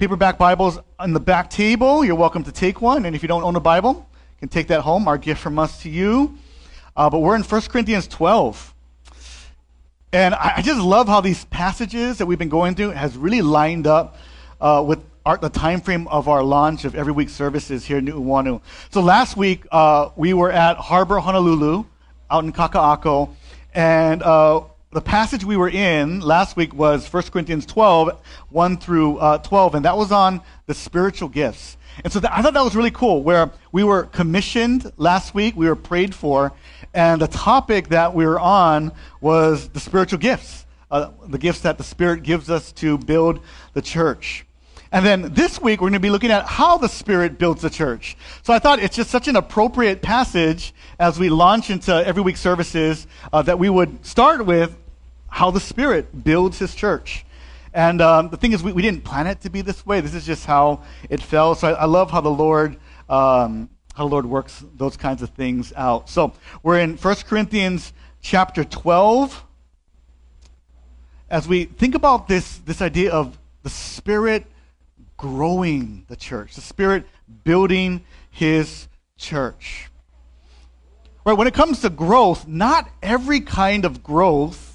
paperback Bibles on the back table. You're welcome to take one. And if you don't own a Bible, you can take that home. Our gift from us to you. Uh, but we're in 1 Corinthians 12. And I, I, just love how these passages that we've been going through has really lined up uh, with our, the time frame of our launch of every week services here in Nu'uanu. So last week, uh, we were at Harbor Honolulu out in Kaka'ako. And uh, the passage we were in last week was 1 Corinthians 12, 1 through uh, 12, and that was on the spiritual gifts. And so I thought that was really cool, where we were commissioned last week, we were prayed for, and the topic that we were on was the spiritual gifts, uh, the gifts that the Spirit gives us to build the church. And then this week, we're going to be looking at how the Spirit builds the church. So I thought it's just such an appropriate passage as we launch into every week services uh, that we would start with how the Spirit builds his church. And um, the thing is, we, we didn't plan it to be this way. This is just how it fell. So I, I love how the Lord um, how the Lord works those kinds of things out. So we're in 1 Corinthians chapter 12. As we think about this, this idea of the Spirit growing the church, the Spirit building his church. Right, when it comes to growth, not every kind of growth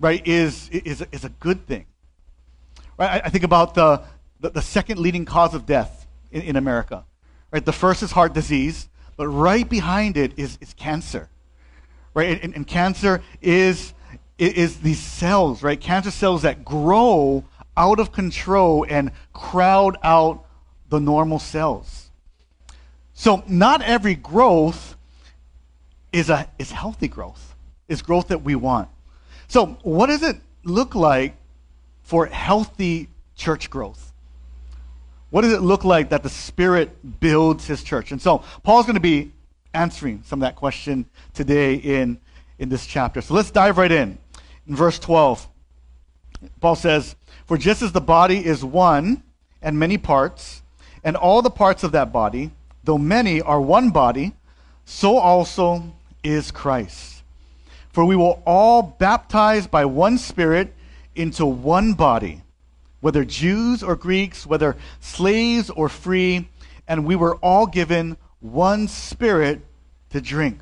right, is, is, is a good thing. Right? I, I think about the, the, the, second leading cause of death in, in America. Right? The first is heart disease, but right behind it is, is cancer. Right? And, and cancer is, is these cells, right? Cancer cells that grow out of control and crowd out the normal cells. So not every growth is a is healthy growth. Is growth that we want. So, what does it look like for healthy church growth? What does it look like that the Spirit builds his church? And so, Paul's going to be answering some of that question today in, in this chapter. So, let's dive right in. In verse 12, Paul says, For just as the body is one and many parts, and all the parts of that body, though many are one body, so also is Christ. For we were all baptized by one Spirit into one body, whether Jews or Greeks, whether slaves or free, and we were all given one Spirit to drink.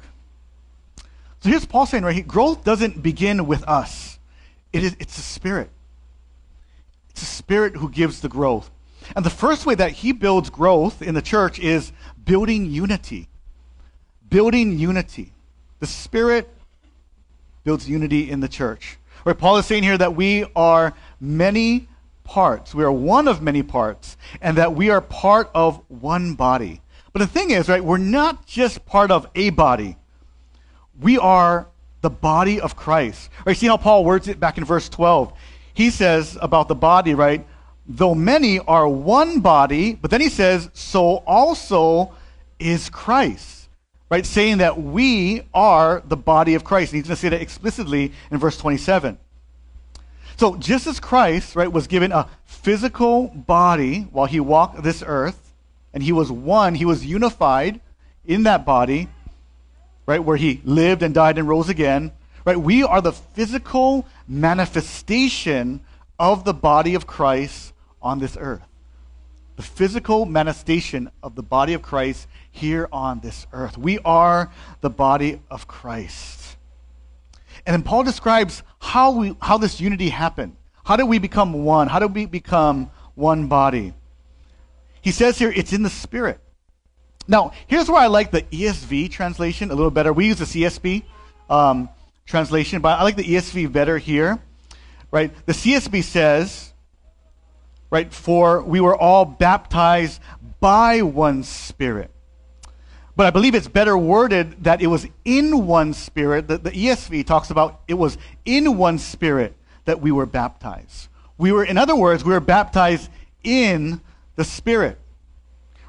So here's Paul saying right growth doesn't begin with us, it is, it's a Spirit. It's a Spirit who gives the growth. And the first way that he builds growth in the church is building unity. Building unity. The Spirit builds unity in the church. Right, Paul is saying here that we are many parts. We are one of many parts, and that we are part of one body. But the thing is, right, we're not just part of a body. We are the body of Christ. Right, see how Paul words it back in verse 12. He says about the body, right, though many are one body, but then he says, so also is Christ right? Saying that we are the body of Christ. And he's going to say that explicitly in verse 27. So just as Christ, right, was given a physical body while he walked this earth, and he was one, he was unified in that body, right, where he lived and died and rose again, right? We are the physical manifestation of the body of Christ on this earth. The physical manifestation of the body of Christ here on this earth. We are the body of Christ. And then Paul describes how, we, how this unity happened. How did we become one? How did we become one body? He says here, it's in the Spirit. Now, here's where I like the ESV translation a little better. We use the CSB um, translation, but I like the ESV better here. Right? The CSB says, right, for we were all baptized by one Spirit. But I believe it's better worded that it was in one spirit. The, the ESV talks about it was in one spirit that we were baptized. We were, in other words, we were baptized in the Spirit.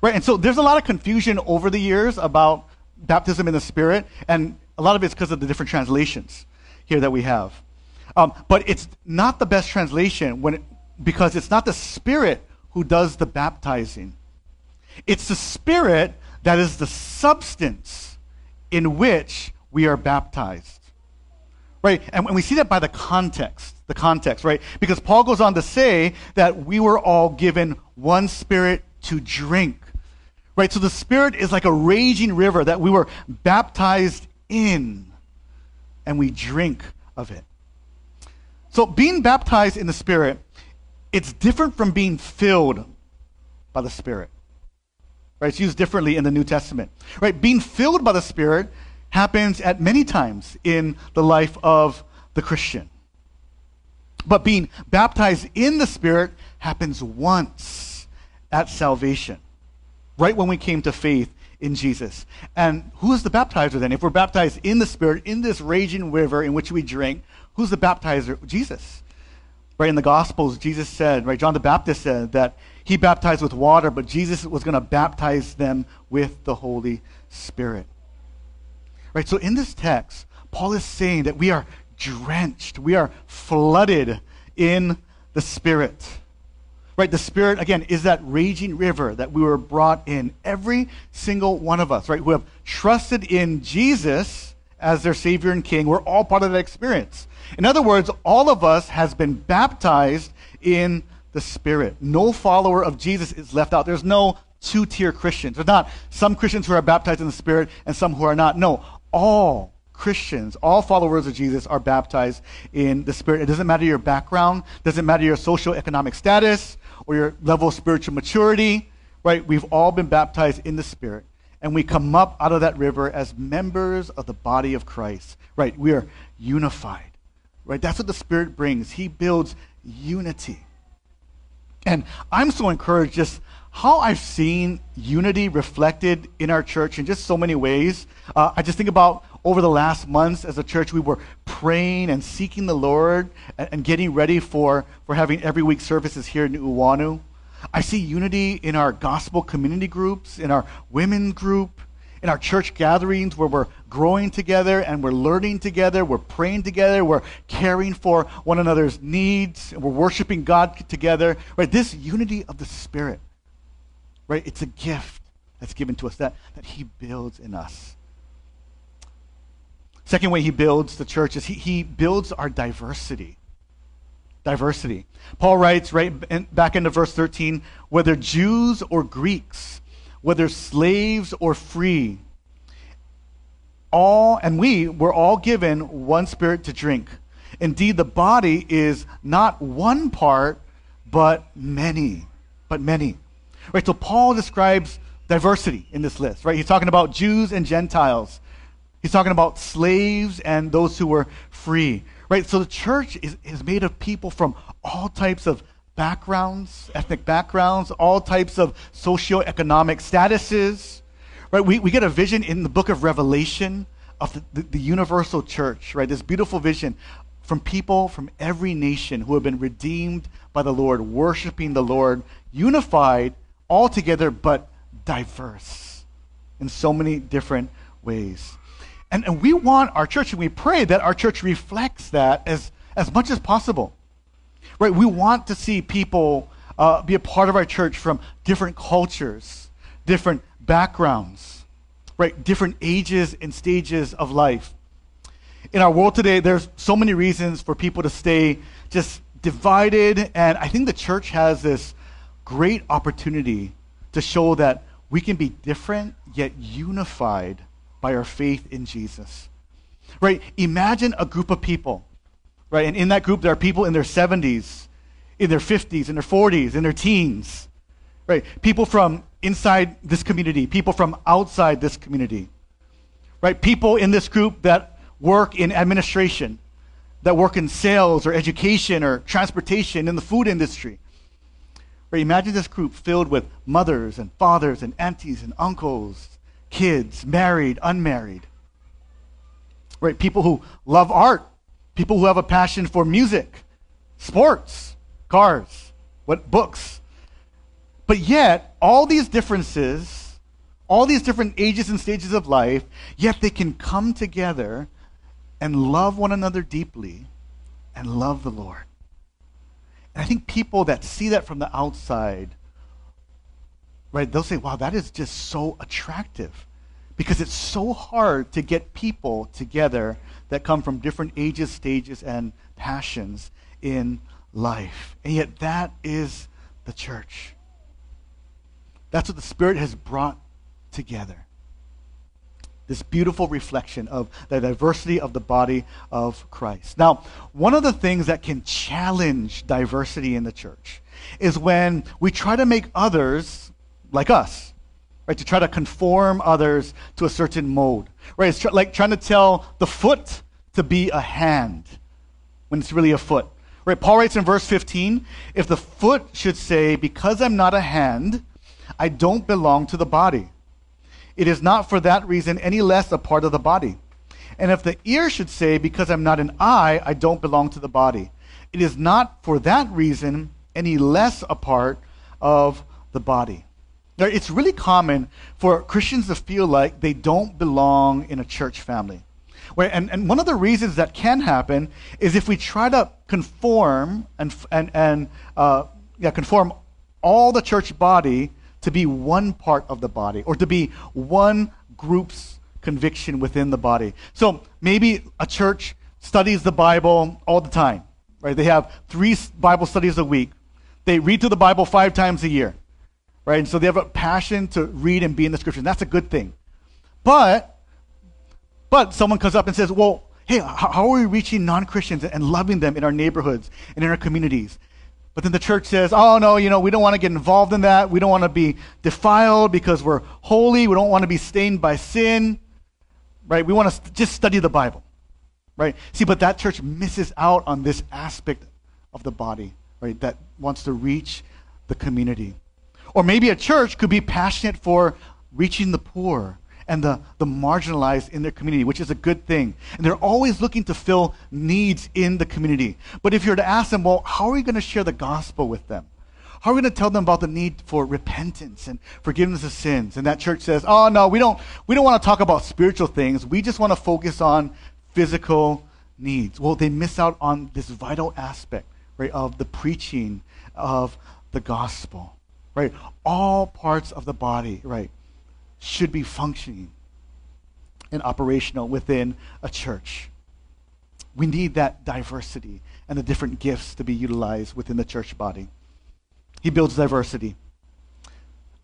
Right? And so there's a lot of confusion over the years about baptism in the Spirit, and a lot of it's because of the different translations here that we have. Um, but it's not the best translation when it, because it's not the Spirit who does the baptizing. It's the Spirit that is the substance in which we are baptized. Right? And we see that by the context. the context, right? Because Paul goes on to say that we were all given one spirit to drink. Right? So the spirit is like a raging river that we were baptized in and we drink of it. So being baptized in the spirit, it's different from being filled by the spirit. Right? It's used differently in the New Testament. Right? Being filled by the spirit happens at many times in the life of the Christian. But being baptized in the Spirit happens once at salvation, right when we came to faith in Jesus. And who is the baptizer then? If we're baptized in the Spirit, in this raging river in which we drink, who's the baptizer? Jesus. Right in the Gospels, Jesus said, right, John the Baptist said that he baptized with water, but Jesus was going to baptize them with the Holy Spirit. Right, so in this text, Paul is saying that we are drenched, we are flooded in the Spirit. Right? The Spirit, again, is that raging river that we were brought in. Every single one of us, right, who have trusted in Jesus as their Savior and King, we're all part of that experience. In other words, all of us has been baptized in the Spirit. No follower of Jesus is left out. There's no two tier Christians. There's not some Christians who are baptized in the Spirit and some who are not. No, all Christians, all followers of Jesus are baptized in the Spirit. It doesn't matter your background, doesn't matter your social economic status or your level of spiritual maturity, right? We've all been baptized in the Spirit. And we come up out of that river as members of the body of Christ, right? We are unified, right? That's what the Spirit brings. He builds unity. And I'm so encouraged just how I've seen unity reflected in our church in just so many ways. Uh, I just think about over the last months as a church, we were praying and seeking the Lord and, and getting ready for, for having every week services here in Nu'uanu. I see unity in our gospel community groups, in our women group, in our church gatherings where we're growing together and we're learning together, we're praying together, we're caring for one another's needs, and we're worshiping God together. Right? This unity of the Spirit, right? It's a gift that's given to us that, that He builds in us. Second way he builds the church is he, he builds our diversity. Diversity. Paul writes right in, back into verse 13 whether Jews or Greeks, whether slaves or free, all, and we were all given one spirit to drink. Indeed, the body is not one part, but many. But many. Right, so Paul describes diversity in this list, right? He's talking about Jews and Gentiles. He's talking about slaves and those who were free. Right? So the church is, is made of people from all types of backgrounds, ethnic backgrounds, all types of socioeconomic statuses. Right? We, we get a vision in the book of Revelation of the, the, the universal church, right? This beautiful vision from people from every nation who have been redeemed by the Lord, worshiping the Lord, unified all together, but diverse in so many different ways. And, and we want our church, and we pray that our church reflects that as, as much as possible. Right? We want to see people uh, be a part of our church from different cultures, different backgrounds, right? Different ages and stages of life. In our world today, there's so many reasons for people to stay just divided, and I think the church has this great opportunity to show that we can be different yet unified by our faith in Jesus. Right? Imagine a group of people, right? And in that group, there are people in their 70s, in their 50s, in their 40s, in their teens, right? People from inside this community, people from outside this community, right? People in this group that work in administration, that work in sales or education or transportation in the food industry. Right? Imagine this group filled with mothers and fathers and aunties and uncles kids, married, unmarried. Right? People who love art, people who have a passion for music, sports, cars, what books. But yet, all these differences, all these different ages and stages of life, yet they can come together and love one another deeply and love the Lord. And I think people that see that from the outside right, they'll say, wow, that is just so attractive. Because it's so hard to get people together that come from different ages, stages, and passions in life. And yet, that is the church. That's what the Spirit has brought together. This beautiful reflection of the diversity of the body of Christ. Now, one of the things that can challenge diversity in the church is when we try to make others like us, right? To try to conform others to a certain mode, right? It's tr- like trying to tell the foot to be a hand when it's really a foot. Right? Paul writes in verse 15, if the foot should say, because I'm not a hand, I don't belong to the body. It is not for that reason any less a part of the body. And if the ear should say, because I'm not an eye, I don't belong to the body. It is not for that reason any less a part of the body. Now, it's really common for Christians to feel like they don't belong in a church family. Where, and, and one of the reasons that can happen is if we try to conform and, and, and uh, yeah, conform all the church body to be one part of the body or to be one group's conviction within the body. So maybe a church studies the Bible all the time, right? They have three Bible studies a week. They read through the Bible five times a year, right? And so they have a passion to read and be in the scriptures. That's a good thing. But but someone comes up and says, well, hey, how are we reaching non Christians and loving them in our neighborhoods and in our communities? But then the church says, oh, no, you know, we don't want to get involved in that. We don't want to be defiled because we're holy. We don't want to be stained by sin. Right? We want to just study the Bible. Right? See, but that church misses out on this aspect of the body, right, that wants to reach the community. Or maybe a church could be passionate for reaching the poor and the, the marginalized in their community, which is a good thing. And they're always looking to fill needs in the community. But if you're to ask them, well, how are we going to share the gospel with them? How are we going to tell them about the need for repentance and forgiveness of sins? And that church says, oh, no, we don't, we don't want to talk about spiritual things. We just want to focus on physical needs. Well, they miss out on this vital aspect, right, of the preaching of the gospel, right? All parts of the body, right? should be functioning and operational within a church. We need that diversity and the different gifts to be utilized within the church body. He builds diversity.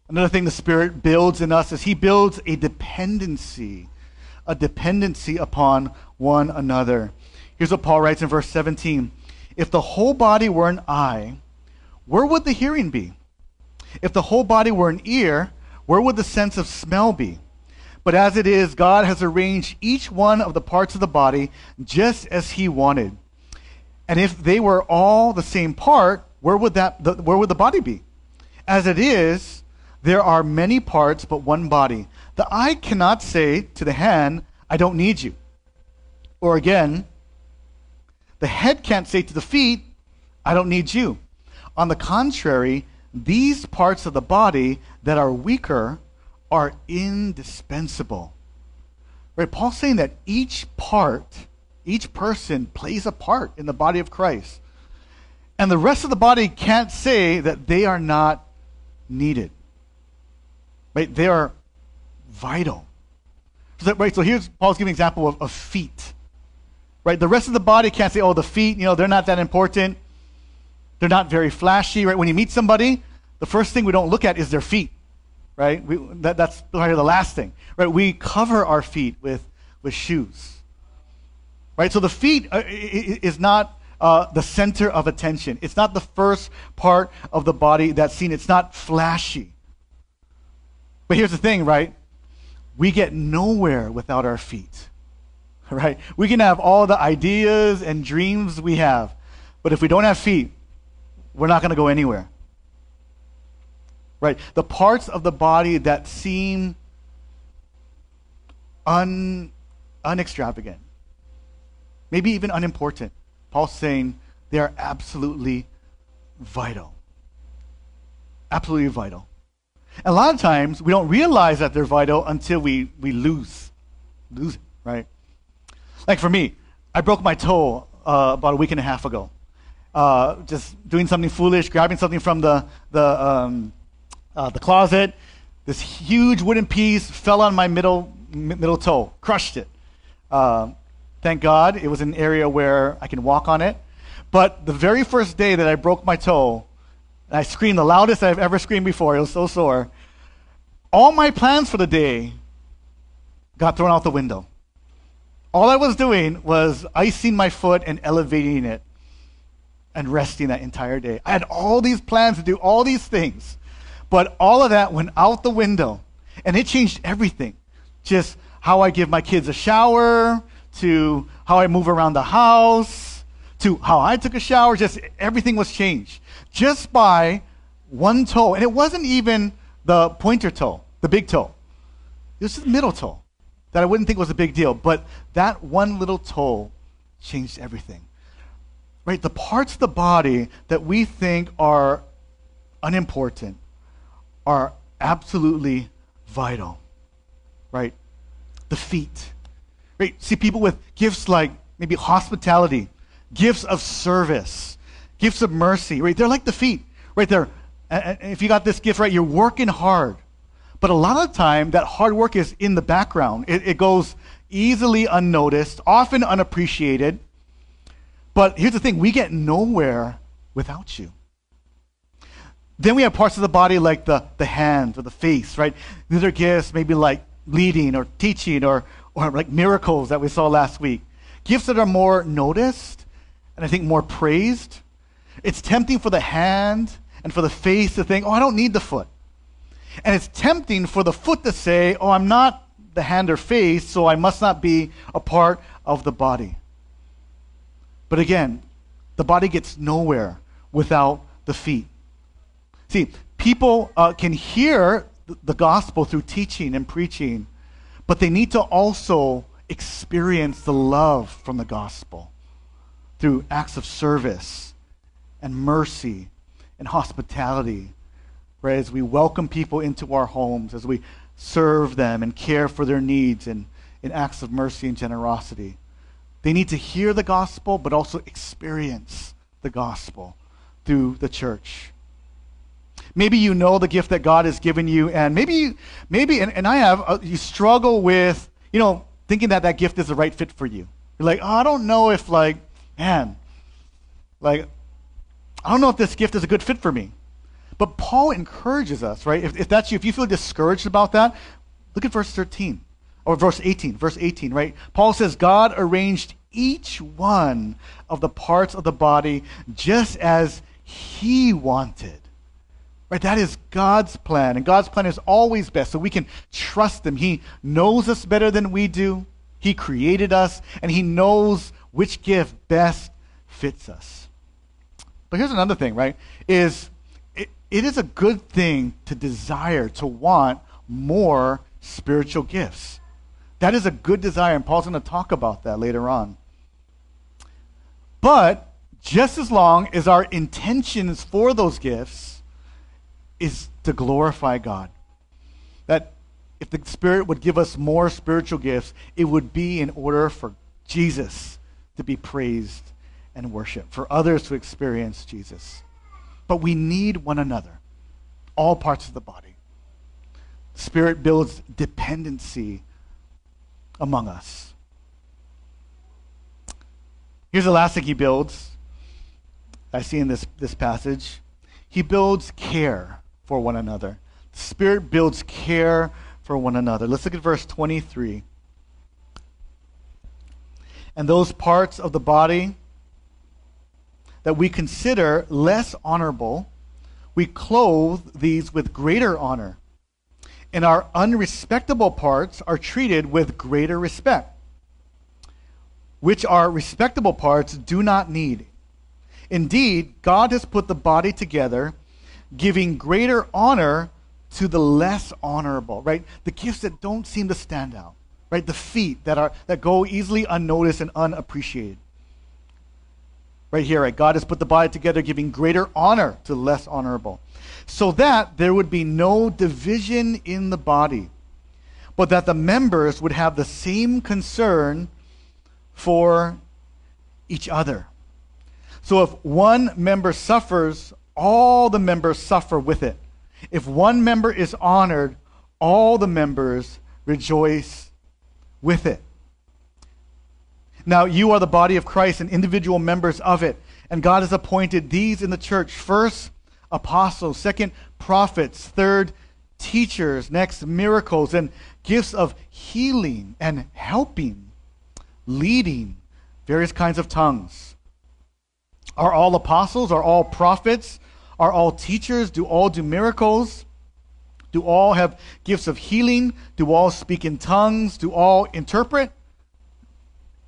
Another thing the Spirit builds in us is He builds a dependency, a dependency upon one another. Here's what Paul writes in verse 17 If the whole body were an eye, where would the hearing be? If the whole body were an ear, where would the sense of smell be? But as it is, God has arranged each one of the parts of the body just as He wanted. And if they were all the same part, where would, that, the, where would the body be? As it is, there are many parts, but one body. The eye cannot say to the hand, I don't need you. Or again, the head can't say to the feet, I don't need you. On the contrary, these parts of the body that are weaker are indispensable. Right? Paul's saying that each part, each person plays a part in the body of Christ. And the rest of the body can't say that they are not needed. Right? They are vital. So, right, so here's Paul's giving an example of, of feet. Right? The rest of the body can't say, oh, the feet, you know, they're not that important. They're not very flashy, right? When you meet somebody, the first thing we don't look at is their feet, right? We, that, that's probably the last thing, right? We cover our feet with, with shoes, right? So the feet uh, is not uh, the center of attention. It's not the first part of the body that's seen. It's not flashy. But here's the thing, right? We get nowhere without our feet, right? We can have all the ideas and dreams we have, but if we don't have feet, we're not going to go anywhere. Right? The parts of the body that seem un, unextravagant, maybe even unimportant. Paul's saying they are absolutely vital. Absolutely vital. And a lot of times we don't realize that they're vital until we, we lose lose it, right? Like for me, I broke my toe uh, about a week and a half ago. Uh, just doing something foolish, grabbing something from the the um, uh, the closet. This huge wooden piece fell on my middle middle toe, crushed it. Uh, thank God it was an area where I can walk on it. But the very first day that I broke my toe, I screamed the loudest I've ever screamed before. It was so sore. All my plans for the day got thrown out the window. All I was doing was icing my foot and elevating it and resting that entire day. I had all these plans to do all these things, but all of that went out the window. And it changed everything. Just how I give my kids a shower, to how I move around the house, to how I took a shower. Just everything was changed just by one toe. And it wasn't even the pointer toe, the big toe. It was the middle toe that I wouldn't think was a big deal. But that one little toe changed everything. Right? The parts of the body that we think are unimportant are absolutely vital. Right? The feet. Right? See people with gifts like maybe hospitality, gifts of service, gifts of mercy, right? They're like the feet, right? There. If you got this gift right, you're working hard. But a lot of the time, that hard work is in the background. It, it goes easily unnoticed, often unappreciated. But here's the thing we get nowhere without you. Then we have parts of the body like the, the hands or the face, right? These are gifts maybe like leading or teaching or, or like miracles that we saw last week. Gifts that are more noticed and I think more praised. It's tempting for the hand and for the face to think, oh, I don't need the foot. And it's tempting for the foot to say, oh, I'm not the hand or face, so I must not be a part of the body. But again, the body gets nowhere without the feet. See, people uh, can hear the gospel through teaching and preaching, but they need to also experience the love from the gospel through acts of service and mercy and hospitality. Right? As we welcome people into our homes, as we serve them and care for their needs and in acts of mercy and generosity. They need to hear the gospel, but also experience the gospel through the church. Maybe you know the gift that God has given you, and maybe, maybe, and, and I have, uh, you struggle with, you know, thinking that that gift is the right fit for you. You're like, oh, I don't know if, like, man, like, I don't know if this gift is a good fit for me. But Paul encourages us, right? If, if that's you, if you feel discouraged about that, look at verse 13 or verse 18. Verse 18, right? Paul says, God arranged each one of the parts of the body just as he wanted. Right? That is God's plan. And God's plan is always best. So we can trust him. He knows us better than we do. He created us, and he knows which gift best fits us. But here's another thing, right? Is it, it is a good thing to desire, to want more spiritual gifts. That is a good desire, and Paul's going to talk about that later on. But just as long as our intentions for those gifts is to glorify God, that if the Spirit would give us more spiritual gifts, it would be in order for Jesus to be praised and worshiped, for others to experience Jesus. But we need one another, all parts of the body. Spirit builds dependency among us. Here's the last thing he builds. I see in this, this passage. He builds care for one another. The Spirit builds care for one another. Let's look at verse 23. And those parts of the body that we consider less honorable, we clothe these with greater honor. And our unrespectable parts are treated with greater respect, which our respectable parts do not need. Indeed, God has put the body together, giving greater honor to the less honorable, right? The gifts that don't seem to stand out, right? The feet that are that go easily unnoticed and unappreciated. Right here, right? God has put the body together, giving greater honor to the less honorable, so that there would be no division in the body, but that the members would have the same concern for each other. So if one member suffers, all the members suffer with it. If one member is honored, all the members rejoice with it. Now, you are the body of Christ and individual members of it. And God has appointed these in the church first, apostles, second, prophets, third, teachers, next, miracles, and gifts of healing and helping, leading, various kinds of tongues. Are all apostles? Are all prophets? Are all teachers? Do all do miracles? Do all have gifts of healing? Do all speak in tongues? Do all interpret?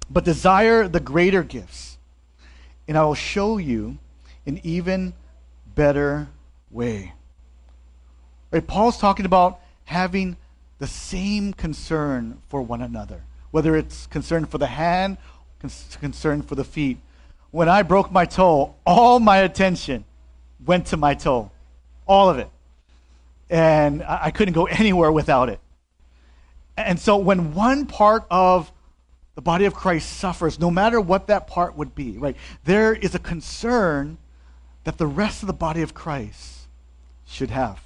But desire the greater gifts. And I will show you an even better way. Right? Paul's talking about having the same concern for one another, whether it's concern for the hand, concern for the feet. When I broke my toe, all my attention went to my toe, all of it. And I couldn't go anywhere without it. And so when one part of the body of Christ suffers, no matter what that part would be, right, there is a concern that the rest of the body of Christ should have.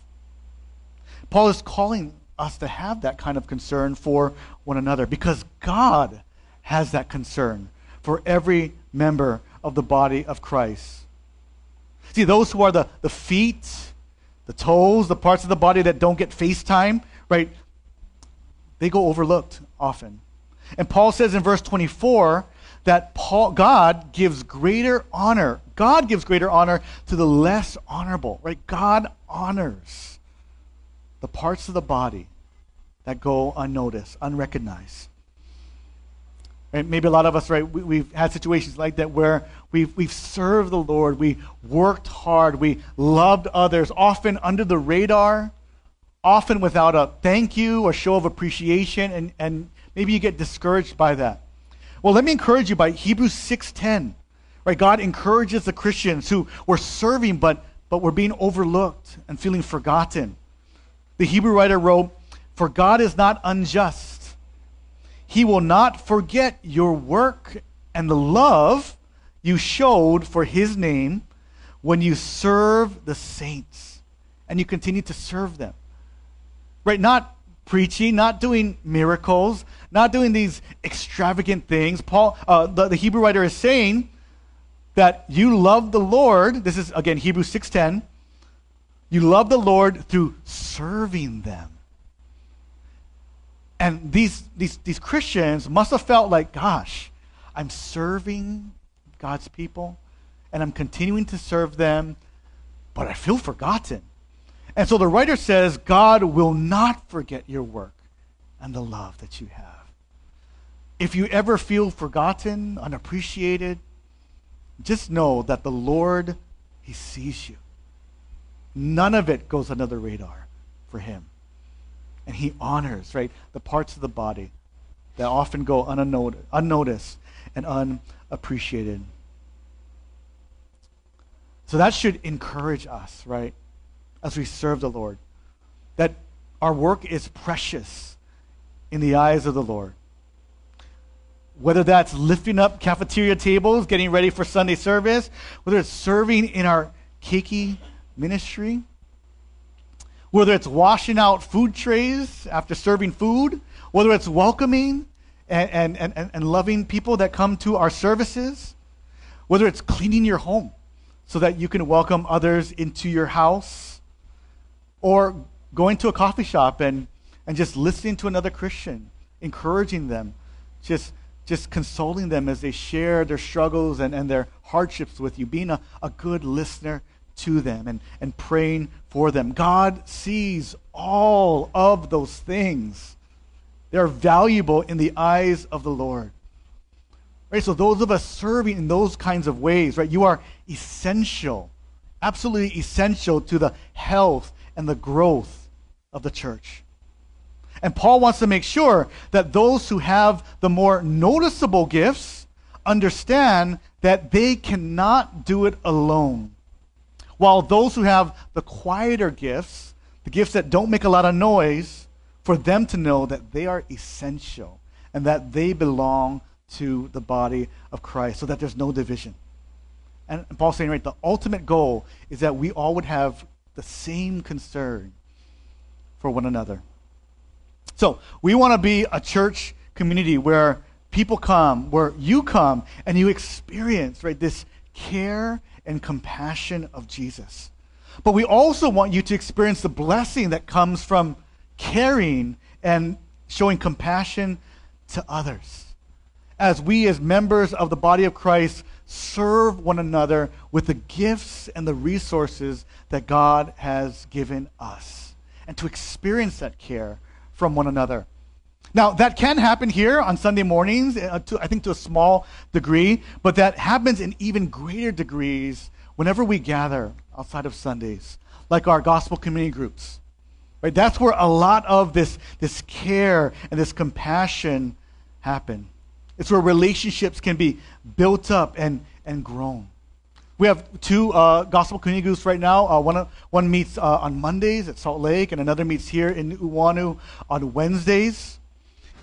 Paul is calling us to have that kind of concern for one another because God has that concern for every member of the body of Christ. See, those who are the, the feet, the toes, the parts of the body that don't get face time, right? They go overlooked often. And Paul says in verse 24 that Paul, God gives greater honor. God gives greater honor to the less honorable, right? God honors the parts of the body that go unnoticed, unrecognized. Right? Maybe a lot of us, right, we, have had situations like that where we've, we've served the Lord, we worked hard, we loved others, often under the radar, often without a thank you or show of appreciation, and, and maybe you get discouraged by that. Well, let me encourage you by Hebrews 6.10. Right, God encourages the Christians who were serving but, but were being overlooked and feeling forgotten. The Hebrew writer wrote, For God is not unjust. He will not forget your work and the love you showed for his name when you serve the saints and you continue to serve them. Right? Not preaching, not doing miracles, not doing these extravagant things. Paul, uh, the, the Hebrew writer is saying that you love the Lord. This is again Hebrews six ten. You love the Lord through serving them. And these, these, these Christians must have felt like, gosh, I'm serving God's people and I'm continuing to serve them, but I feel forgotten. And so the writer says, God will not forget your work and the love that you have. If you ever feel forgotten, unappreciated, just know that the Lord, He sees you. None of it goes under the radar for him. And he honors, right, the parts of the body that often go unnoticed and unappreciated. So that should encourage us, right, as we serve the Lord, that our work is precious in the eyes of the Lord. Whether that's lifting up cafeteria tables, getting ready for Sunday service, whether it's serving in our keiki ministry, whether it's washing out food trays after serving food, whether it's welcoming and, and, and, and loving people that come to our services, whether it's cleaning your home so that you can welcome others into your house, or going to a coffee shop and, and just listening to another Christian, encouraging them, just, just consoling them as they share their struggles and, and their hardships with you, being a, a good listener to them and, and praying for them. God sees all of those things. They're valuable in the eyes of the Lord. Right? So those of us serving in those kinds of ways, right, you are essential, absolutely essential to the health and the growth of the church. And Paul wants to make sure that those who have the more noticeable gifts understand that they cannot do it alone. While those who have the quieter gifts, the gifts that don't make a lot of noise, for them to know that they are essential and that they belong to the body of Christ so that there's no division. And Paul's saying, right, the ultimate goal is that we all would have the same concern for one another. So we want to be a church community where people come, where you come and you experience, right, this care and compassion of Jesus. But we also want you to experience the blessing that comes from caring and showing compassion to others. As we, as members of the body of Christ, serve one another with the gifts and the resources that God has given us, and to experience that care from one another. Now, that can happen here on Sunday mornings, uh, to, I think to a small degree, but that happens in even greater degrees whenever we gather outside of Sundays, like our gospel community groups. Right? That's where a lot of this, this care and this compassion happen. It's where relationships can be built up and, and grown. We have two uh, gospel community groups right now. Uh, one, one meets uh, on Mondays at Salt Lake, and another meets here in Nu'uanu on Wednesdays.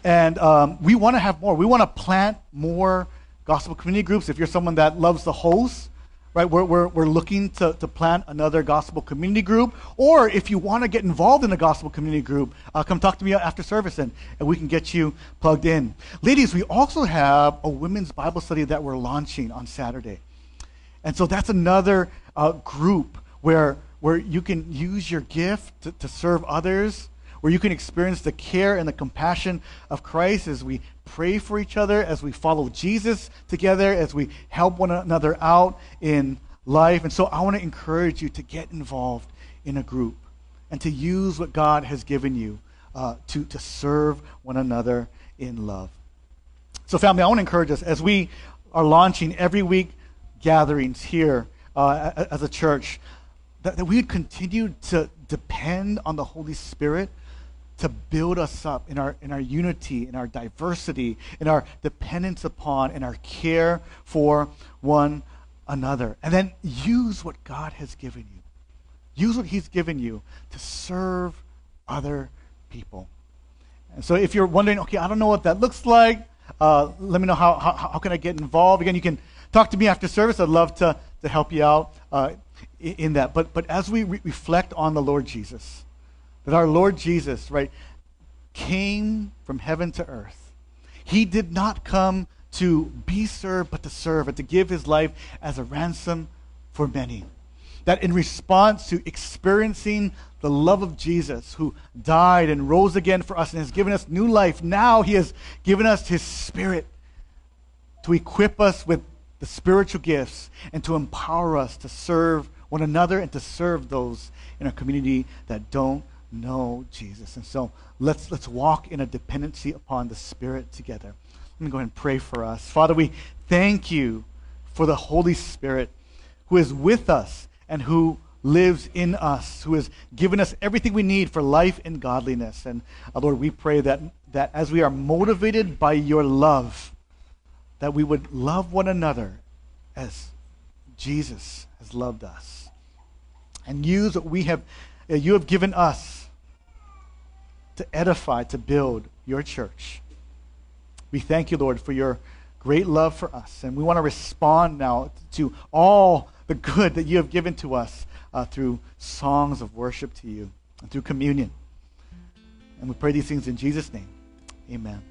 And um, we want to have more. We want to plant more gospel community groups. If you're someone that loves the host, right, we're, we're, we're looking to, to plant another gospel community group. Or if you want to get involved in a gospel community group, uh, come talk to me after service and, and we can get you plugged in. Ladies, we also have a women's Bible study that we're launching on Saturday. And so that's another uh, group where, where you can use your gift to, to serve others where you can experience the care and the compassion of Christ as we pray for each other, as we follow Jesus together, as we help one another out in life. And so I want to encourage you to get involved in a group and to use what God has given you uh, to, to serve one another in love. So, family, I want to encourage us as we are launching every week gatherings here uh, as a church, that, that we would continue to depend on the Holy Spirit to build us up in our, in our unity, in our diversity, in our dependence upon, in our care for one another. And then use what God has given you. Use what He's given you to serve other people. And so if you're wondering, okay, I don't know what that looks like, uh, let me know how, how, how, can I get involved. Again, you can talk to me after service. I'd love to, to help you out uh, in, that. But, but as we re- reflect on the Lord Jesus, that our Lord Jesus, right, came from heaven to earth. He did not come to be served, but to serve and to give his life as a ransom for many. That in response to experiencing the love of Jesus, who died and rose again for us and has given us new life, now he has given us his spirit to equip us with the spiritual gifts and to empower us to serve one another and to serve those in our community that don't know Jesus. And so let's, let's walk in a dependency upon the Spirit together. Let me go ahead and pray for us. Father, we thank you for the Holy Spirit who is with us and who lives in us, who has given us everything we need for life and godliness. And uh, Lord, we pray that, that as we are motivated by your love, that we would love one another as Jesus has loved us. And use what we have, uh, you have given us to edify, to build your church. We thank you, Lord, for your great love for us. And we want to respond now to all the good that you have given to us uh, through songs of worship to you and through communion. And we pray these things in Jesus' name. Amen.